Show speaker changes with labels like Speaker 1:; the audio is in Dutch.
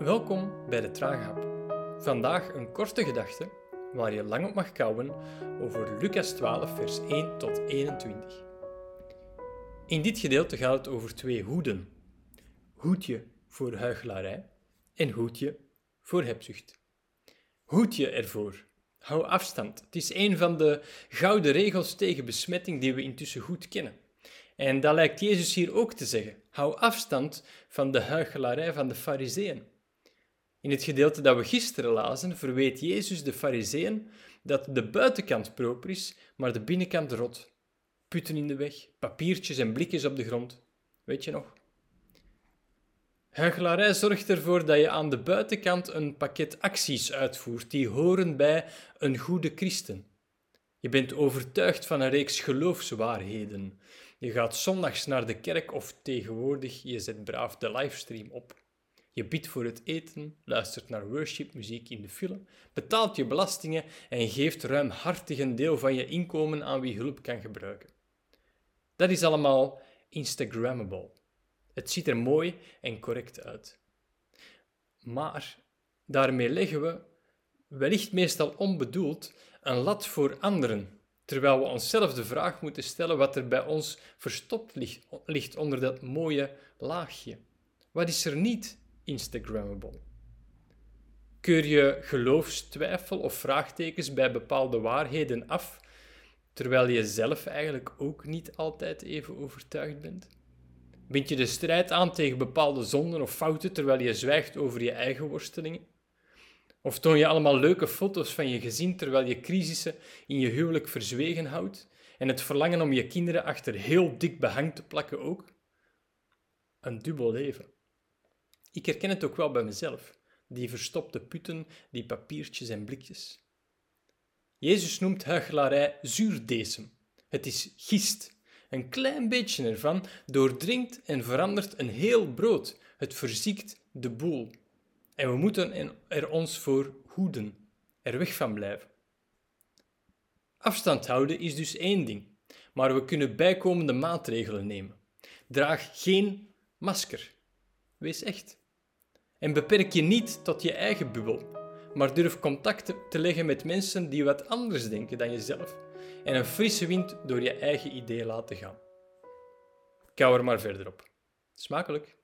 Speaker 1: Welkom bij de Traaghap. Vandaag een korte gedachte waar je lang op mag kouwen over Lucas 12, vers 1 tot 21. In dit gedeelte gaat het over twee hoeden: hoedje voor huichelarij en hoedje voor hebzucht. Hoedje ervoor. Hou afstand. Het is een van de gouden regels tegen besmetting die we intussen goed kennen. En dat lijkt Jezus hier ook te zeggen. Hou afstand van de huichelarij van de fariseeën. In het gedeelte dat we gisteren lazen, verweet Jezus de fariseeën dat de buitenkant proper is, maar de binnenkant rot. Putten in de weg, papiertjes en blikjes op de grond. Weet je nog? Huichelarij zorgt ervoor dat je aan de buitenkant een pakket acties uitvoert die horen bij een goede christen. Je bent overtuigd van een reeks geloofswaarheden. Je gaat zondags naar de kerk of tegenwoordig je zet braaf de livestream op. Je bidt voor het eten, luistert naar worshipmuziek in de file, betaalt je belastingen en geeft ruimhartig een deel van je inkomen aan wie hulp kan gebruiken. Dat is allemaal Instagrammable. Het ziet er mooi en correct uit. Maar daarmee leggen we, wellicht meestal onbedoeld, een lat voor anderen, terwijl we onszelf de vraag moeten stellen wat er bij ons verstopt ligt onder dat mooie laagje. Wat is er niet Instagrammable? Keur je geloofstwijfel of vraagtekens bij bepaalde waarheden af, terwijl je zelf eigenlijk ook niet altijd even overtuigd bent? Bind je de strijd aan tegen bepaalde zonden of fouten terwijl je zwijgt over je eigen worstelingen? Of toon je allemaal leuke foto's van je gezin terwijl je crisissen in je huwelijk verzwegen houdt en het verlangen om je kinderen achter heel dik behang te plakken ook? Een dubbel leven. Ik herken het ook wel bij mezelf, die verstopte putten, die papiertjes en blikjes. Jezus noemt huichelarij zuurdesem. Het is gist. Een klein beetje ervan doordringt en verandert een heel brood. Het verziekt de boel. En we moeten er ons voor hoeden, er weg van blijven. Afstand houden is dus één ding, maar we kunnen bijkomende maatregelen nemen. Draag geen masker. Wees echt. En beperk je niet tot je eigen bubbel, maar durf contact te leggen met mensen die wat anders denken dan jezelf en een frisse wind door je eigen idee laten gaan. Kou er maar verder op. Smakelijk!